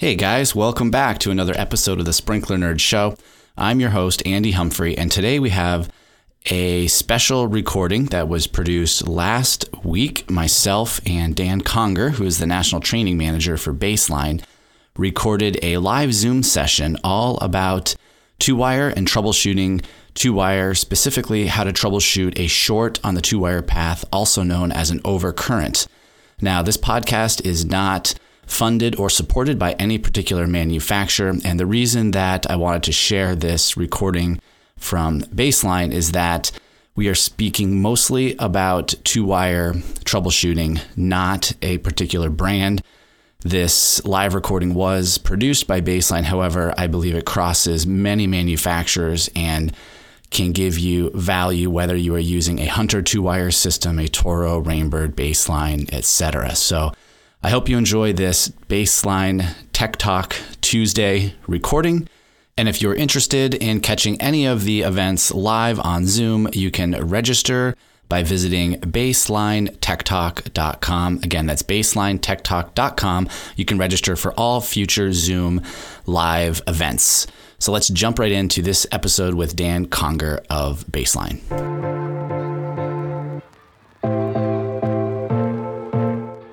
Hey guys, welcome back to another episode of the Sprinkler Nerd Show. I'm your host, Andy Humphrey, and today we have a special recording that was produced last week. Myself and Dan Conger, who is the National Training Manager for Baseline, recorded a live Zoom session all about two wire and troubleshooting two wire, specifically how to troubleshoot a short on the two wire path, also known as an overcurrent. Now, this podcast is not funded or supported by any particular manufacturer. And the reason that I wanted to share this recording from Baseline is that we are speaking mostly about two wire troubleshooting, not a particular brand. This live recording was produced by Baseline. However, I believe it crosses many manufacturers and can give you value whether you are using a Hunter two wire system, a Toro, Rainbird, Baseline, etc. So I hope you enjoy this baseline Tech Talk Tuesday recording. And if you're interested in catching any of the events live on Zoom, you can register by visiting baselinetechtalk.com. Again, that's baselinetechtalk.com. You can register for all future Zoom live events. So let's jump right into this episode with Dan Conger of Baseline.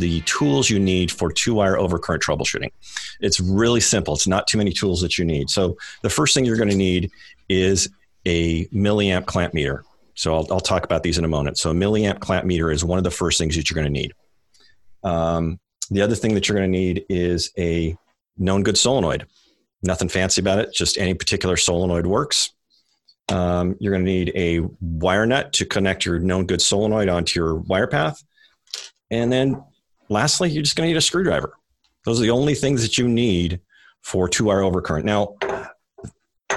the tools you need for two wire overcurrent troubleshooting. It's really simple. It's not too many tools that you need. So the first thing you're going to need is a milliamp clamp meter. So I'll, I'll, talk about these in a moment. So a milliamp clamp meter is one of the first things that you're going to need. Um, the other thing that you're going to need is a known good solenoid. Nothing fancy about it, just any particular solenoid works. Um, you're going to need a wire nut to connect your known good solenoid onto your wire path. And then lastly, you're just going to need a screwdriver. Those are the only things that you need for two wire overcurrent. Now,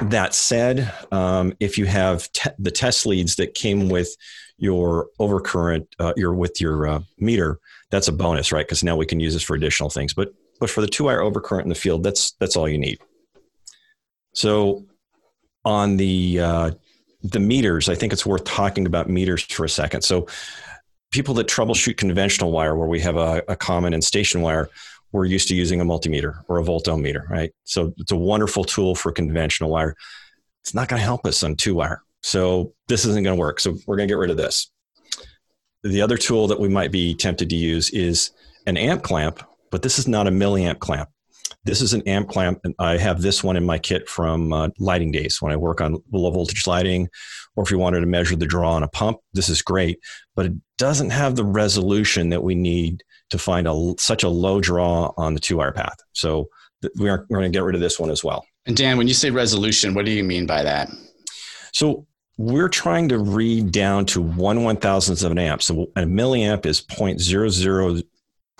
that said, um, if you have te- the test leads that came with your overcurrent, uh, your with your uh, meter, that's a bonus, right? Because now we can use this for additional things. But but for the two wire overcurrent in the field, that's that's all you need. So on the uh, the meters, I think it's worth talking about meters for a second. So people that troubleshoot conventional wire, where we have a, a common and station wire, we're used to using a multimeter or a volt ohm meter, right? So it's a wonderful tool for conventional wire. It's not going to help us on two wire. So this isn't going to work. So we're going to get rid of this. The other tool that we might be tempted to use is an amp clamp, but this is not a milliamp clamp. This is an amp clamp, and I have this one in my kit from uh, lighting days when I work on low voltage lighting, or if you wanted to measure the draw on a pump, this is great, but it doesn't have the resolution that we need to find a, such a low draw on the two wire path. So th- we are, we're going to get rid of this one as well. And Dan, when you say resolution, what do you mean by that? So we're trying to read down to one one thousandth of an amp. So a milliamp is 0.00,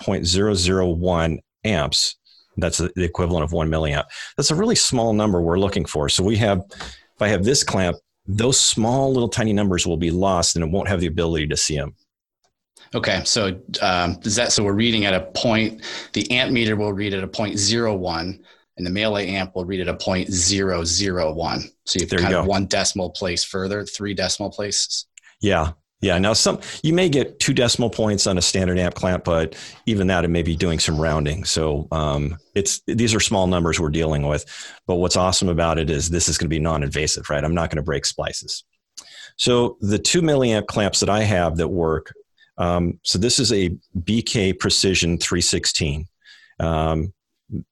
0.001 amps. That's the equivalent of one milliamp. That's a really small number we're looking for. So we have, if I have this clamp, those small little tiny numbers will be lost and it won't have the ability to see them. Okay, so um, is that so? We're reading at a point. The amp meter will read at a point zero one, and the milliamp will read at a point zero zero one. So you've there kind you of one decimal place further, three decimal places. Yeah, yeah. Now some you may get two decimal points on a standard amp clamp, but even that it may be doing some rounding. So um, it's these are small numbers we're dealing with. But what's awesome about it is this is going to be non-invasive, right? I'm not going to break splices. So the two milliamp clamps that I have that work um, so this is a BK Precision 316. Um,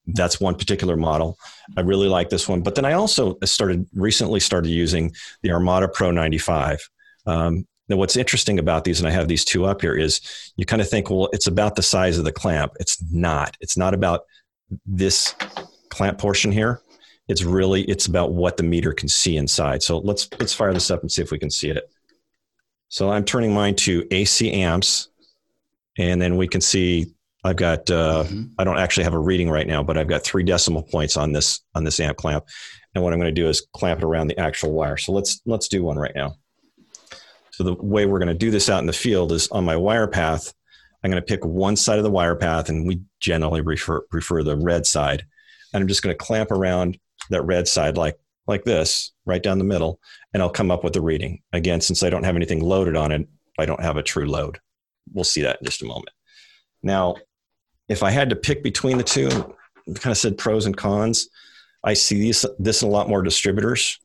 that's one particular model. I really like this one. But then I also started recently started using the Armada Pro 95. Um, now, what's interesting about these, and I have these two up here, is you kind of think, well, it's about the size of the clamp. It's not. It's not about this clamp portion here. It's really it's about what the meter can see inside. So let's let's fire this up and see if we can see it. So I'm turning mine to AC amps, and then we can see I've got uh, mm-hmm. I don't actually have a reading right now, but I've got three decimal points on this on this amp clamp. And what I'm going to do is clamp it around the actual wire. So let's let's do one right now. So the way we're going to do this out in the field is on my wire path, I'm going to pick one side of the wire path, and we generally refer prefer the red side. And I'm just going to clamp around that red side like, like this, right down the middle, and I'll come up with the reading. Again, since I don't have anything loaded on it, I don't have a true load. We'll see that in just a moment. Now, if I had to pick between the two, kind of said pros and cons. I see this, this in a lot more distributors.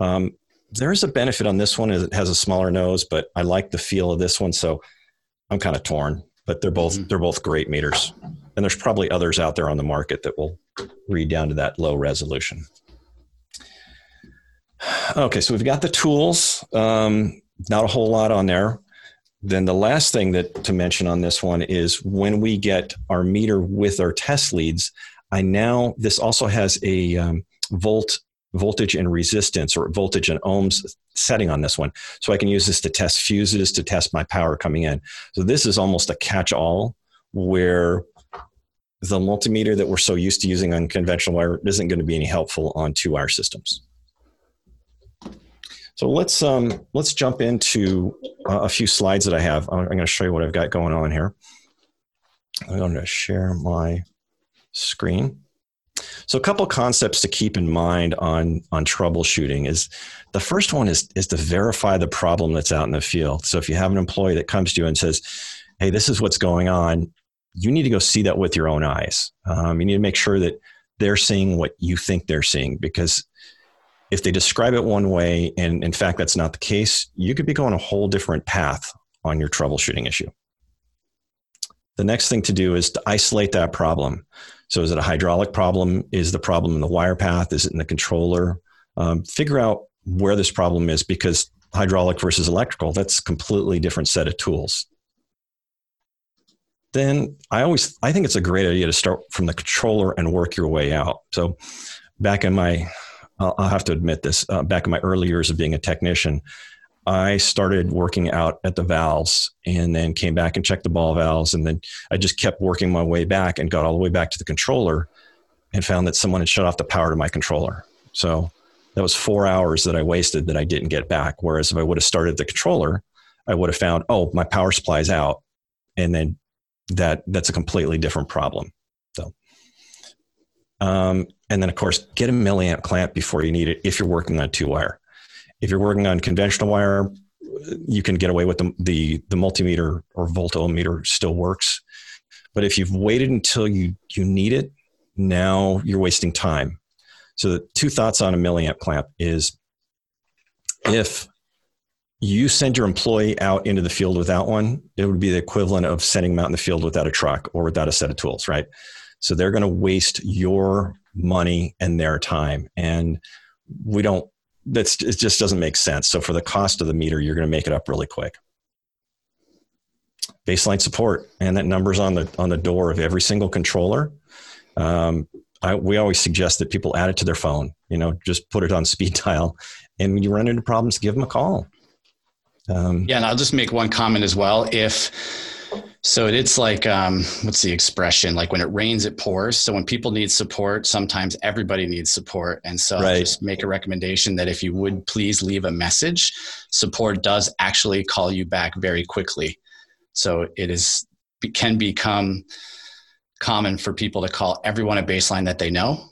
Um, there is a benefit on this one it has a smaller nose, but I like the feel of this one, so I'm kind of torn. But they're both mm-hmm. they're both great meters, and there's probably others out there on the market that will read down to that low resolution. Okay, so we've got the tools. Um, not a whole lot on there. Then the last thing that to mention on this one is when we get our meter with our test leads, I now this also has a um, volt voltage and resistance or voltage and ohms setting on this one. So I can use this to test fuses to test my power coming in. So this is almost a catch all where the multimeter that we're so used to using on conventional wire isn't going to be any helpful on two wire systems. So let's um, let's jump into uh, a few slides that I have. I'm, I'm going to show you what I've got going on here. I'm going to share my screen. So a couple concepts to keep in mind on on troubleshooting is the first one is is to verify the problem that's out in the field. So if you have an employee that comes to you and says, "Hey, this is what's going on," you need to go see that with your own eyes. Um, you need to make sure that they're seeing what you think they're seeing because if they describe it one way and in fact that's not the case, you could be going a whole different path on your troubleshooting issue. The next thing to do is to isolate that problem. So is it a hydraulic problem? Is the problem in the wire path? Is it in the controller? Um, figure out where this problem is because hydraulic versus electrical, that's completely different set of tools. Then I always I think it's a great idea to start from the controller and work your way out. So back in my I'll have to admit this, uh, back in my early years of being a technician, I started working out at the valves and then came back and checked the ball valves. And then I just kept working my way back and got all the way back to the controller and found that someone had shut off the power to my controller. So that was four hours that I wasted that I didn't get back. Whereas if I would have started the controller, I would have found, oh, my power supply's out. And then that that's a completely different problem. So um, and then of course get a milliamp clamp before you need it if you're working on a two wire. If you're working on conventional wire, you can get away with the, the, the multimeter or voltometer still works. But if you've waited until you, you need it, now you're wasting time. So the two thoughts on a milliamp clamp is if you send your employee out into the field without one, it would be the equivalent of sending them out in the field without a truck or without a set of tools, right? So they're going to waste your money and their time. And we don't that's it just doesn't make sense. So for the cost of the meter, you're going to make it up really quick. Baseline support, and that number's on the on the door of every single controller. Um, I, we always suggest that people add it to their phone. You know, just put it on speed dial, and when you run into problems, give them a call. Um, yeah, and I'll just make one comment as well. If so it's like um, what's the expression? Like when it rains, it pours. So when people need support, sometimes everybody needs support. And so right. just make a recommendation that if you would please leave a message, support does actually call you back very quickly. So it is can become common for people to call everyone a baseline that they know.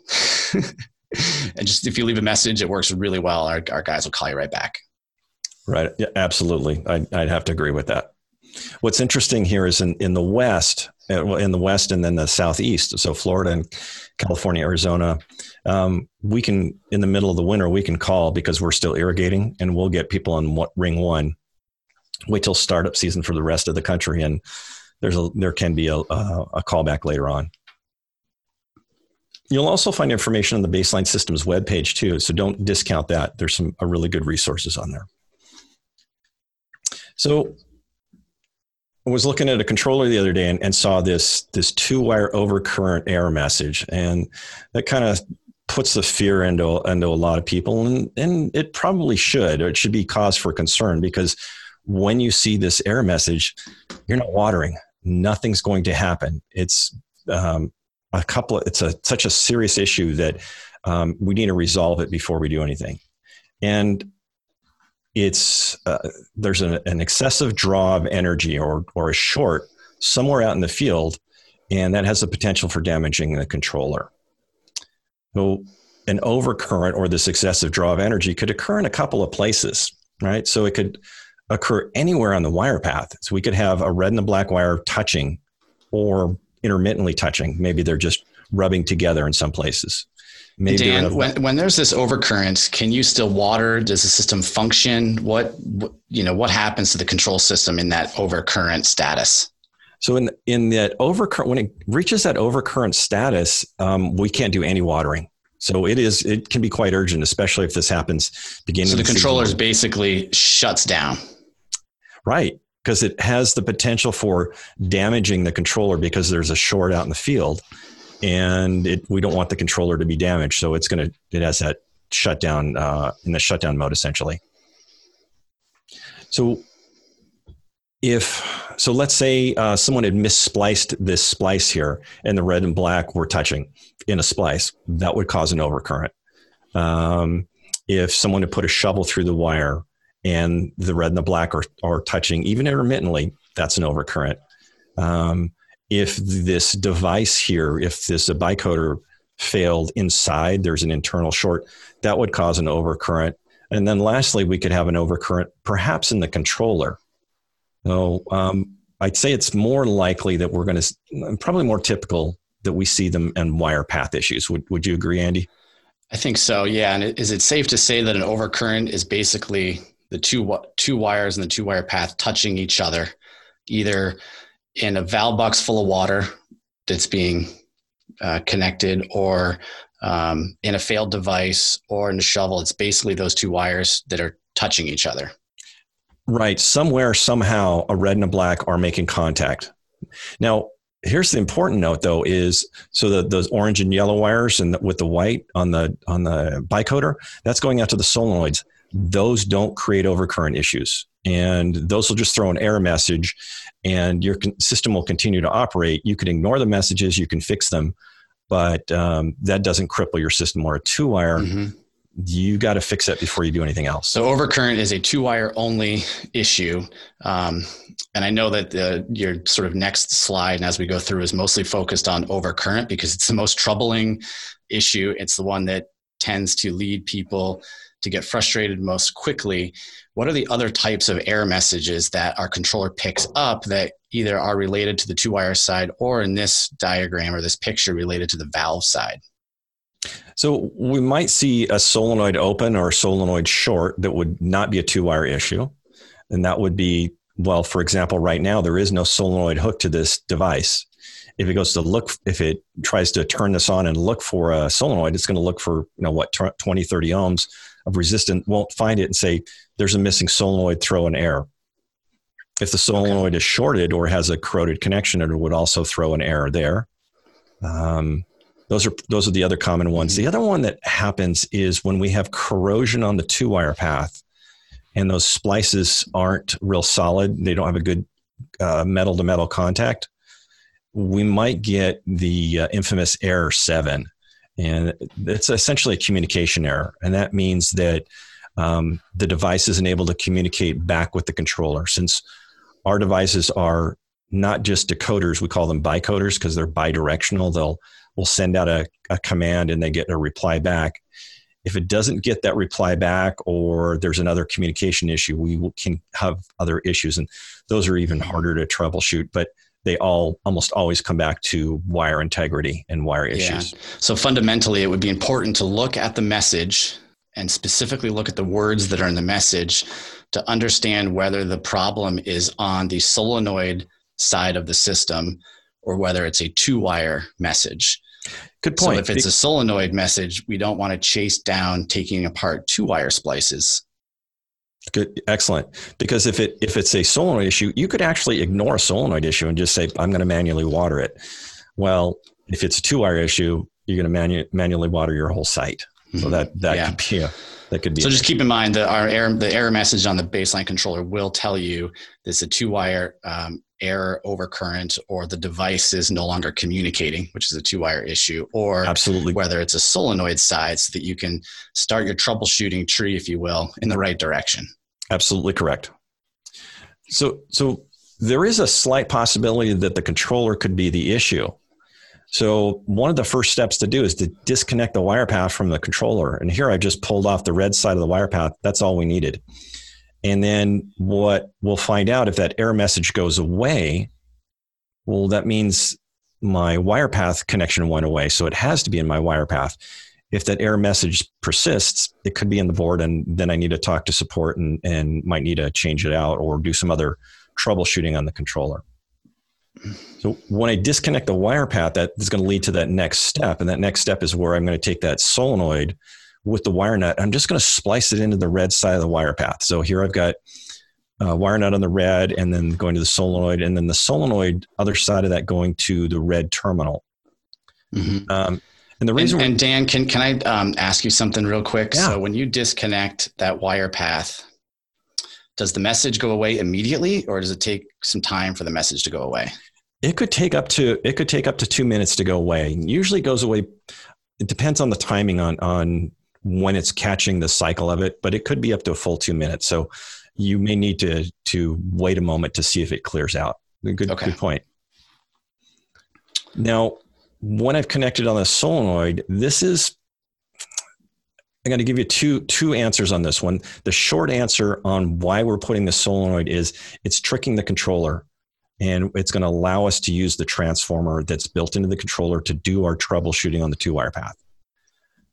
and just if you leave a message, it works really well. Our, our guys will call you right back. Right. Yeah, absolutely. I'd, I'd have to agree with that. What's interesting here is in, in the West, uh, in the West and then the Southeast, so Florida and California, Arizona, um, we can, in the middle of the winter, we can call because we're still irrigating and we'll get people on what, ring one. Wait till startup season for the rest of the country. And there's a, there can be a, a, a callback later on. You'll also find information on the Baseline Systems webpage too, so don't discount that. There's some really good resources on there. So was looking at a controller the other day and, and saw this this two wire overcurrent error message, and that kind of puts the fear into into a lot of people, and and it probably should. Or it should be cause for concern because when you see this error message, you're not watering. Nothing's going to happen. It's um, a couple. Of, it's a such a serious issue that um, we need to resolve it before we do anything. And it's uh, there's an, an excessive draw of energy or or a short somewhere out in the field, and that has the potential for damaging the controller. So an overcurrent or this excessive draw of energy could occur in a couple of places, right? So it could occur anywhere on the wire path. So we could have a red and a black wire touching or intermittently touching. Maybe they're just rubbing together in some places. Maybe Dan, when, when there's this overcurrent, can you still water? Does the system function? What, what you know, what happens to the control system in that overcurrent status? So in in that overcurrent, when it reaches that overcurrent status, um, we can't do any watering. So it is it can be quite urgent, especially if this happens beginning. So the, the controller basically shuts down. Right, because it has the potential for damaging the controller because there's a short out in the field, and it, we don't want the controller to be damaged. So it's gonna it has that shutdown uh, in the shutdown mode essentially. So if so let's say uh, someone had misspliced this splice here and the red and black were touching in a splice that would cause an overcurrent um, if someone had put a shovel through the wire and the red and the black are, are touching even intermittently that's an overcurrent um, if this device here if this bicoder failed inside there's an internal short that would cause an overcurrent and then lastly we could have an overcurrent perhaps in the controller so um, I'd say it's more likely that we're going to, probably more typical that we see them in wire path issues. Would, would you agree, Andy? I think so. Yeah. And is it safe to say that an overcurrent is basically the two two wires and the two wire path touching each other, either in a valve box full of water that's being uh, connected, or um, in a failed device, or in a shovel? It's basically those two wires that are touching each other. Right. Somewhere, somehow, a red and a black are making contact. Now, here's the important note, though, is so that those orange and yellow wires and the, with the white on the on the bicoder, that's going out to the solenoids. Those don't create overcurrent issues, and those will just throw an error message, and your system will continue to operate. You can ignore the messages, you can fix them, but um, that doesn't cripple your system. Or a two wire. Mm-hmm you got to fix it before you do anything else. So overcurrent is a two wire only issue. Um, and I know that the, your sort of next slide, and as we go through, is mostly focused on overcurrent because it's the most troubling issue. It's the one that tends to lead people to get frustrated most quickly. What are the other types of error messages that our controller picks up that either are related to the two wire side or in this diagram or this picture related to the valve side? So we might see a solenoid open or solenoid short that would not be a two wire issue. And that would be, well, for example, right now, there is no solenoid hook to this device. If it goes to look, if it tries to turn this on and look for a solenoid, it's going to look for, you know, what, 20, 30 ohms of resistance, won't find it and say, there's a missing solenoid, throw an error. If the solenoid okay. is shorted or has a corroded connection, it would also throw an error there. Um, those are those are the other common ones. Mm-hmm. The other one that happens is when we have corrosion on the two wire path, and those splices aren't real solid. They don't have a good metal to metal contact. We might get the uh, infamous error seven, and it's essentially a communication error, and that means that um, the device isn't able to communicate back with the controller since our devices are not just decoders we call them bicoders because they're bidirectional they'll we'll send out a, a command and they get a reply back. If it doesn't get that reply back or there's another communication issue, we can have other issues. And those are even harder to troubleshoot. But they all almost always come back to wire integrity and wire issues. Yeah. So fundamentally, it would be important to look at the message and specifically look at the words that are in the message to understand whether the problem is on the solenoid side of the system or whether it's a two wire message. Good point. So if it's a solenoid message, we don't want to chase down taking apart two wire splices. Good, excellent. Because if it if it's a solenoid issue, you could actually ignore a solenoid issue and just say, "I'm going to manually water it." Well, if it's a two wire issue, you're going to manu- manually water your whole site. So mm-hmm. that that yeah. could be a that could be. So just keep in mind that our error the error message on the baseline controller will tell you this is a two wire um, error overcurrent or the device is no longer communicating, which is a two wire issue, or absolutely whether it's a solenoid side so that you can start your troubleshooting tree, if you will, in the right direction. Absolutely correct. So, so there is a slight possibility that the controller could be the issue. So one of the first steps to do is to disconnect the wire path from the controller. And here I just pulled off the red side of the wire path. That's all we needed. And then what we'll find out if that error message goes away, well, that means my wire path connection went away. So it has to be in my wire path. If that error message persists, it could be in the board, and then I need to talk to support and, and might need to change it out or do some other troubleshooting on the controller. So when I disconnect the wire path, that is going to lead to that next step. And that next step is where I'm going to take that solenoid with the wire nut. I'm just going to splice it into the red side of the wire path. So here I've got uh, wire nut on the red and then going to the solenoid and then the solenoid other side of that going to the red terminal. Mm-hmm. Um, and the reason, and, and, Dan, can can I um, ask you something real quick? Yeah. So when you disconnect that wire path, does the message go away immediately, or does it take some time for the message to go away? It could take up to it could take up to two minutes to go away. Usually goes away. It depends on the timing on on when it's catching the cycle of it, but it could be up to a full two minutes. So you may need to to wait a moment to see if it clears out. Good, okay. good point. Now, when I've connected on the solenoid, this is I'm going to give you two two answers on this one. The short answer on why we're putting the solenoid is it's tricking the controller and it's going to allow us to use the transformer that's built into the controller to do our troubleshooting on the two wire path.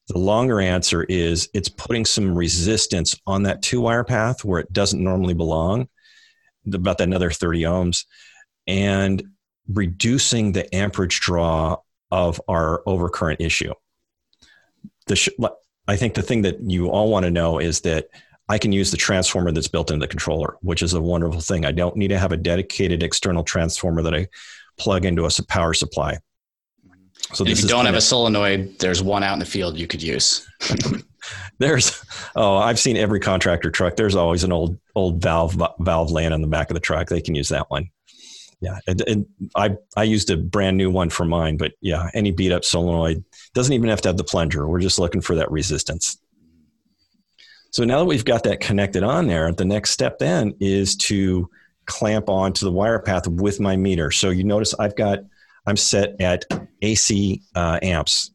The longer answer is it's putting some resistance on that two wire path where it doesn't normally belong, about another 30 ohms, and reducing the amperage draw of our overcurrent issue. The sh- I think the thing that you all want to know is that I can use the transformer that's built into the controller, which is a wonderful thing. I don't need to have a dedicated external transformer that I plug into a power supply. So if you don't have a solenoid, there's one out in the field you could use. there's oh, I've seen every contractor truck. There's always an old old valve valve laying on the back of the truck. They can use that one. Yeah, and, and I I used a brand new one for mine, but yeah, any beat up solenoid doesn't even have to have the plunger. We're just looking for that resistance. So now that we've got that connected on there, the next step then is to clamp onto the wire path with my meter. So you notice I've got I'm set at AC uh, amps.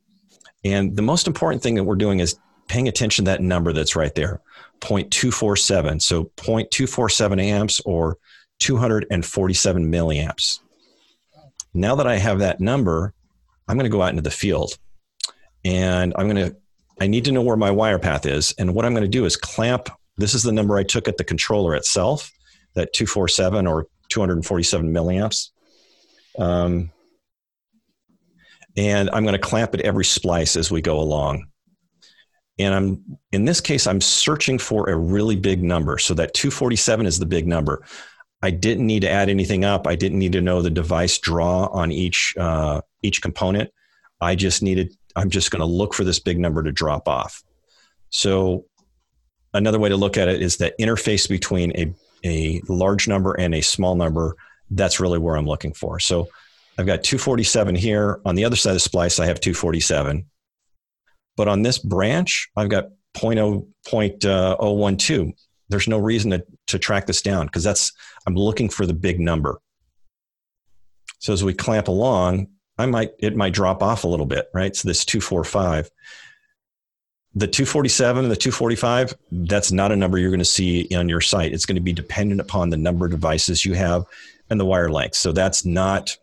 And the most important thing that we're doing is paying attention to that number that's right there 0.247. So 0.247 amps or 247 milliamps. Now that I have that number, I'm going to go out into the field and I'm going to, I need to know where my wire path is. And what I'm going to do is clamp, this is the number I took at the controller itself, that 247 or 247 milliamps. Um, and I'm going to clamp it every splice as we go along. And I'm in this case, I'm searching for a really big number. So that 247 is the big number. I didn't need to add anything up. I didn't need to know the device draw on each uh, each component. I just needed. I'm just going to look for this big number to drop off. So another way to look at it is that interface between a a large number and a small number. That's really where I'm looking for. So I've got 247 here. On the other side of the splice, I have 247. But on this branch, I've got 0.012. There's no reason to, to track this down because that's I'm looking for the big number. So as we clamp along, I might it might drop off a little bit, right? So this 245. The 247 and the 245, that's not a number you're going to see on your site. It's going to be dependent upon the number of devices you have and the wire length. So that's not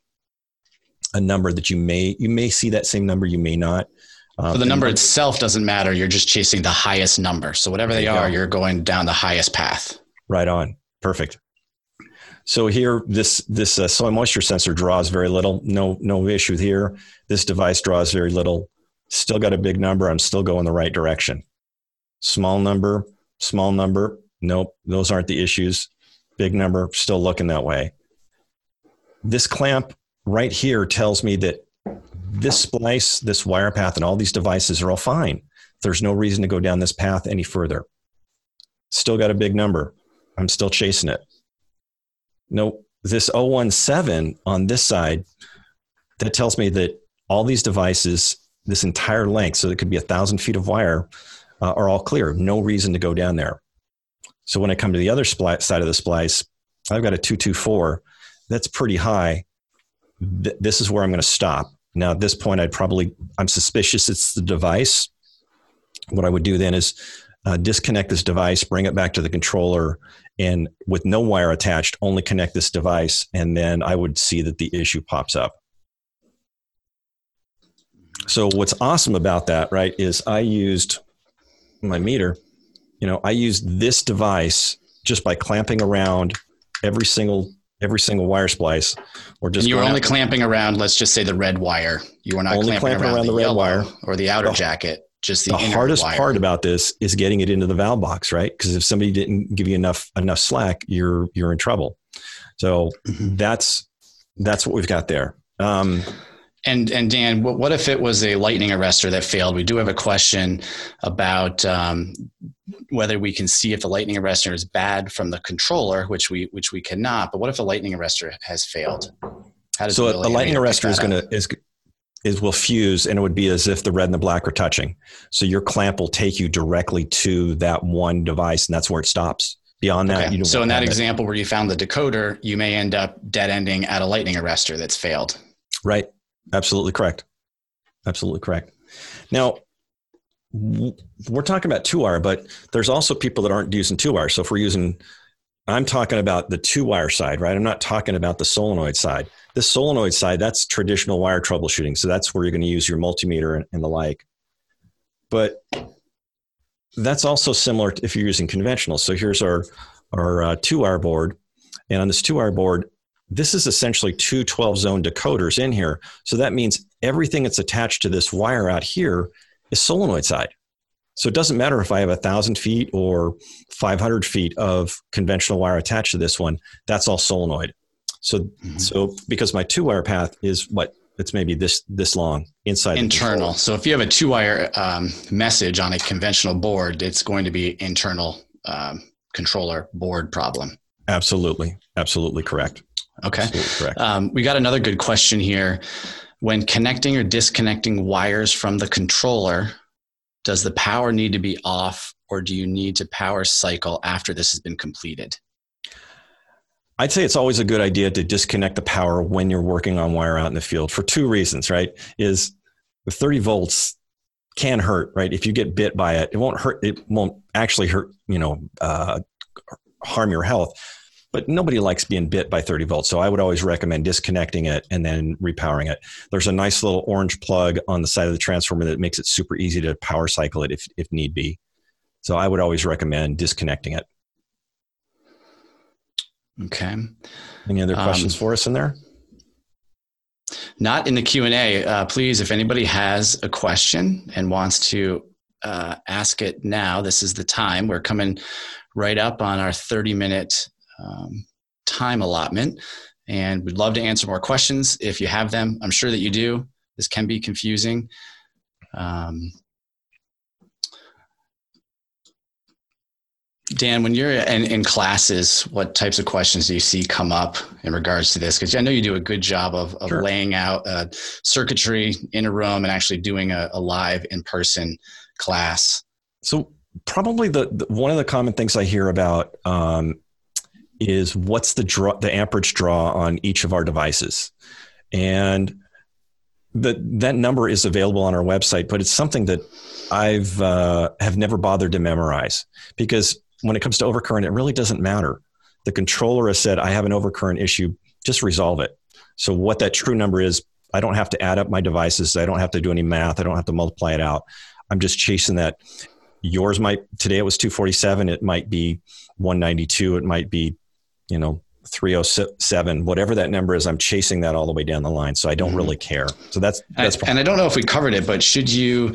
a number that you may you may see that same number, you may not. Um, so the number itself doesn't matter. You're just chasing the highest number. So whatever they are, you're going down the highest path. Right on. Perfect. So here, this this uh, soil moisture sensor draws very little. No no issue here. This device draws very little. Still got a big number. I'm still going the right direction. Small number, small number. Nope, those aren't the issues. Big number, still looking that way. This clamp right here tells me that this splice, this wire path, and all these devices are all fine. There's no reason to go down this path any further. Still got a big number. I'm still chasing it. No, this 017 on this side, that tells me that all these devices, this entire length, so it could be a thousand feet of wire, uh, are all clear. No reason to go down there. So when I come to the other side of the splice, I've got a 224 that's pretty high. Th- this is where I'm going to stop. Now, at this point, I'd probably, I'm suspicious it's the device. What I would do then is uh, disconnect this device, bring it back to the controller, and with no wire attached, only connect this device, and then I would see that the issue pops up. So, what's awesome about that, right, is I used my meter, you know, I used this device just by clamping around every single every single wire splice. Or just and you're only clamping around let's just say the red wire. You are not only clamping, clamping around, around, the, the red wire. or the outer the, jacket just the, the hardest wire. part about this is getting it into the valve box right? Because if somebody didn't give you enough enough slack you're you're in trouble. So mm-hmm. that's that's what we've got there. Um, and and Dan, what if it was a lightning arrestor that failed? We do have a question about um, whether we can see if the lightning arrestor is bad from the controller, which we which we cannot. But what if a lightning arrestor has failed? so a, a lightning arrestor is going to is is will fuse, and it would be as if the red and the black are touching. So your clamp will take you directly to that one device, and that's where it stops. Beyond that, okay. so in that example it. where you found the decoder, you may end up dead ending at a lightning arrestor that's failed. Right. Absolutely correct. Absolutely correct. Now, we're talking about two wire, but there's also people that aren't using two wire. So if we're using, I'm talking about the two wire side, right? I'm not talking about the solenoid side. The solenoid side, that's traditional wire troubleshooting. So that's where you're going to use your multimeter and, and the like. But that's also similar if you're using conventional. So here's our, our uh, two wire board. And on this two wire board, this is essentially two 12 zone decoders in here. So that means everything that's attached to this wire out here is solenoid side. So it doesn't matter if I have a thousand feet or 500 feet of conventional wire attached to this one, that's all solenoid. So, mm-hmm. so because my two wire path is what it's maybe this this long inside internal. So if you have a two wire um, message on a conventional board, it's going to be internal um, controller board problem. Absolutely, absolutely correct. Okay. Correct. Um, we got another good question here. When connecting or disconnecting wires from the controller, does the power need to be off or do you need to power cycle after this has been completed? I'd say it's always a good idea to disconnect the power when you're working on wire out in the field for two reasons, right? Is the 30 volts can hurt, right? If you get bit by it, it won't hurt. It won't actually hurt, you know, uh, harm your health but nobody likes being bit by 30 volts. So I would always recommend disconnecting it and then repowering it. There's a nice little orange plug on the side of the transformer that makes it super easy to power cycle it if, if need be. So I would always recommend disconnecting it. Okay. Any other questions um, for us in there? Not in the Q and A. Uh, please, if anybody has a question and wants to uh, ask it now, this is the time. We're coming right up on our 30 minute um, time allotment. And we'd love to answer more questions if you have them. I'm sure that you do. This can be confusing. Um, Dan, when you're in, in, classes, what types of questions do you see come up in regards to this? Because I know you do a good job of, of sure. laying out uh, circuitry in a room and actually doing a, a live in person class. So, probably the, the, one of the common things I hear about um, is what's the draw, the amperage draw on each of our devices, and that that number is available on our website. But it's something that I've uh, have never bothered to memorize because when it comes to overcurrent, it really doesn't matter. The controller has said, "I have an overcurrent issue. Just resolve it." So what that true number is, I don't have to add up my devices. I don't have to do any math. I don't have to multiply it out. I'm just chasing that. Yours might today it was 247. It might be 192. It might be you know 307 whatever that number is i'm chasing that all the way down the line so i don't mm-hmm. really care so that's that's and i don't know if we covered it but should you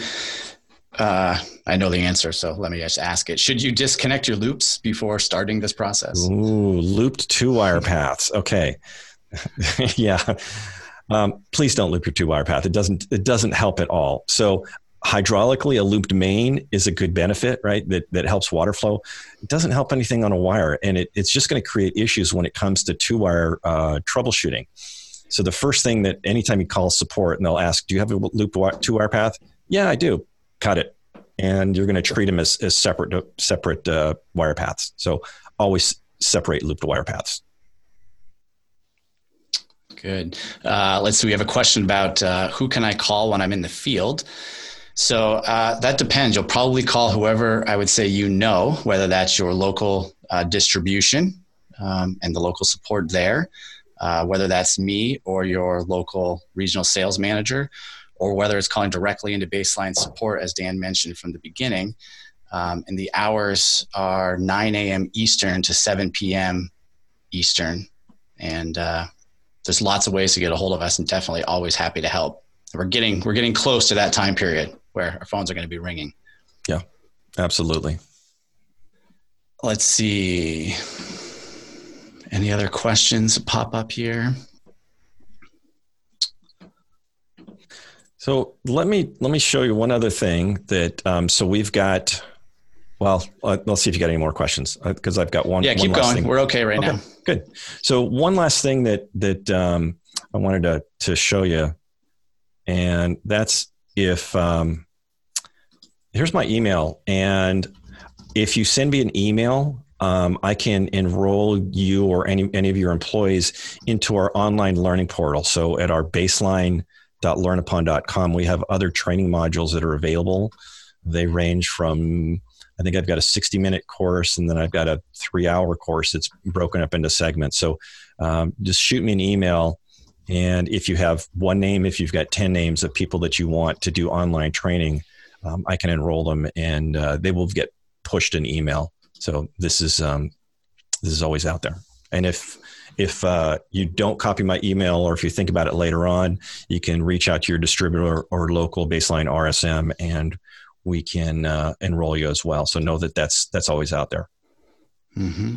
uh, I know the answer, so let me just ask it. Should you disconnect your loops before starting this process? Ooh, looped two wire paths. Okay, yeah. Um, please don't loop your two wire path. It doesn't. It doesn't help at all. So hydraulically a looped main is a good benefit right that, that helps water flow it doesn't help anything on a wire and it, it's just going to create issues when it comes to two wire uh, troubleshooting so the first thing that anytime you call support and they'll ask do you have a loop two wire path yeah i do cut it and you're going to treat them as, as separate separate uh, wire paths. So always separate looped wire paths. Good. Uh, let's see. We have a question about uh, who can I call when I'm in the field. So uh, that depends. You'll probably call whoever I would say you know, whether that's your local uh, distribution um, and the local support there, uh, whether that's me or your local regional sales manager, or whether it's calling directly into baseline support, as Dan mentioned from the beginning. Um, and the hours are 9 a.m. Eastern to 7 p.m. Eastern. And uh, there's lots of ways to get a hold of us, and definitely always happy to help. We're getting we're getting close to that time period where our phones are going to be ringing. Yeah, absolutely. Let's see. Any other questions pop up here? So let me let me show you one other thing that. Um, so we've got. Well, uh, let's see if you got any more questions because uh, I've got one. Yeah, keep one going. Thing. We're okay right okay, now. Good. So one last thing that that um, I wanted to to show you, and that's if um, here's my email, and if you send me an email um, I can enroll you or any, any of your employees into our online learning portal. So at our baseline.learnupon.com, we have other training modules that are available. They range from, I think I've got a 60 minute course and then I've got a three hour course that's broken up into segments. So um, just shoot me an email. And if you have one name, if you've got 10 names of people that you want to do online training, um, I can enroll them and uh, they will get pushed an email. So this is um, this is always out there. And if if uh, you don't copy my email, or if you think about it later on, you can reach out to your distributor or local baseline RSM, and we can uh, enroll you as well. So know that that's that's always out there. Mm-hmm.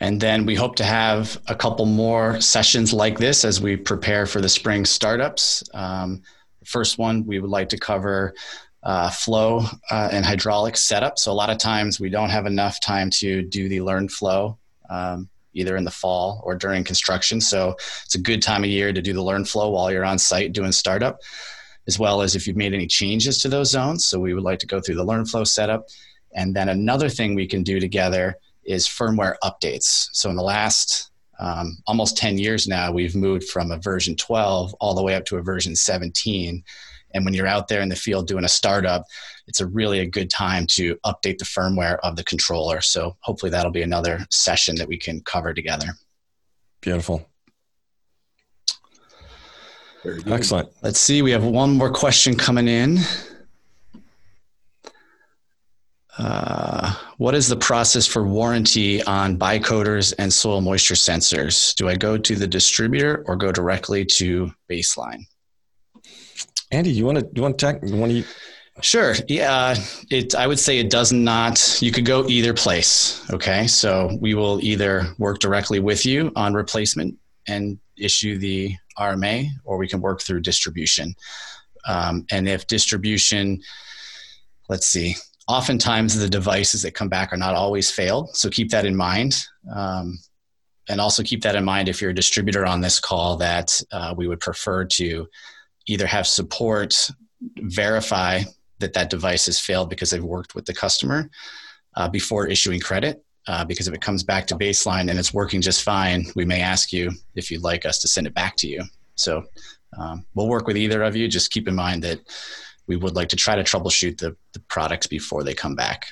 And then we hope to have a couple more sessions like this as we prepare for the spring startups. Um, first one, we would like to cover uh, flow uh, and hydraulic setup. So a lot of times we don't have enough time to do the learn flow um, either in the fall or during construction. So it's a good time of year to do the learn flow while you're on site doing startup, as well as if you've made any changes to those zones. So we would like to go through the learn flow setup. And then another thing we can do together is firmware updates. So in the last um, almost 10 years now, we've moved from a version 12 all the way up to a version 17. And when you're out there in the field doing a startup, it's a really a good time to update the firmware of the controller. So hopefully that'll be another session that we can cover together. Beautiful. Excellent. Let's see. We have one more question coming in. Uh, what is the process for warranty on bicoders and soil moisture sensors? Do I go to the distributor or go directly to baseline? Andy, you want to you want to? You want to? Sure. Yeah. It. I would say it does not. You could go either place. Okay. So we will either work directly with you on replacement and issue the RMA, or we can work through distribution. Um, and if distribution, let's see. Oftentimes the devices that come back are not always failed. So keep that in mind. Um, and also keep that in mind if you're a distributor on this call that uh, we would prefer to either have support verify that that device has failed because they've worked with the customer uh, before issuing credit. Uh, because if it comes back to baseline and it's working just fine, we may ask you if you'd like us to send it back to you. So um, we'll work with either of you. Just keep in mind that we would like to try to troubleshoot the, the products before they come back.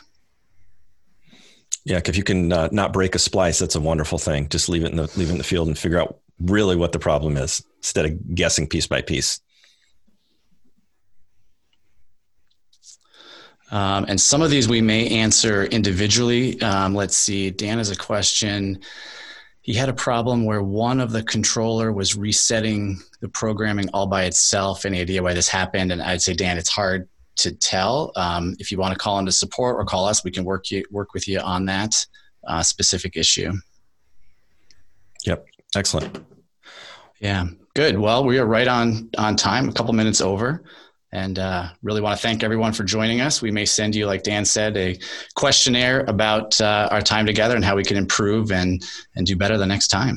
Yeah, if you can uh, not break a splice, that's a wonderful thing. Just leave it in the leave it in the field and figure out really what the problem is instead of guessing piece by piece. Um, and some of these we may answer individually. Um, let's see. Dan has a question. He had a problem where one of the controller was resetting the programming all by itself. Any idea why this happened? And I'd say, Dan, it's hard to tell. Um, if you want to call into support or call us, we can work you work with you on that uh, specific issue. Yep. Excellent. Yeah. Good. Well, we are right on on time. A couple minutes over and uh, really want to thank everyone for joining us. We may send you, like Dan said, a questionnaire about uh, our time together and how we can improve and and do better the next time.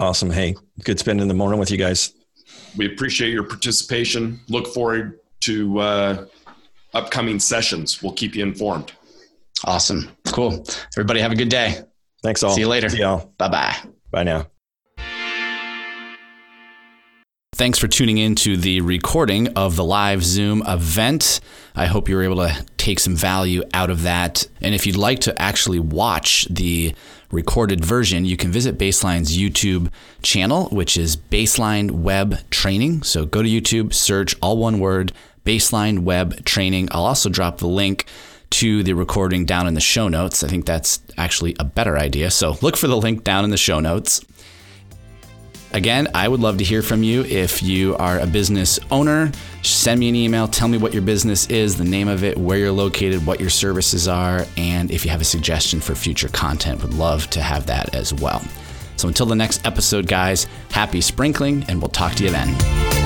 Awesome. Hey, good spending the morning with you guys. We appreciate your participation. Look forward to uh, upcoming sessions. We'll keep you informed. Awesome. Cool. Everybody have a good day. Thanks all. See you later. See y'all. Bye bye. Bye now. Thanks for tuning in to the recording of the live Zoom event. I hope you were able to take some value out of that. And if you'd like to actually watch the recorded version, you can visit Baseline's YouTube channel, which is Baseline Web Training. So go to YouTube, search all one word, Baseline Web Training. I'll also drop the link to the recording down in the show notes. I think that's actually a better idea. So look for the link down in the show notes. Again, I would love to hear from you. If you are a business owner, send me an email. Tell me what your business is, the name of it, where you're located, what your services are, and if you have a suggestion for future content, would love to have that as well. So until the next episode, guys, happy sprinkling, and we'll talk to you then.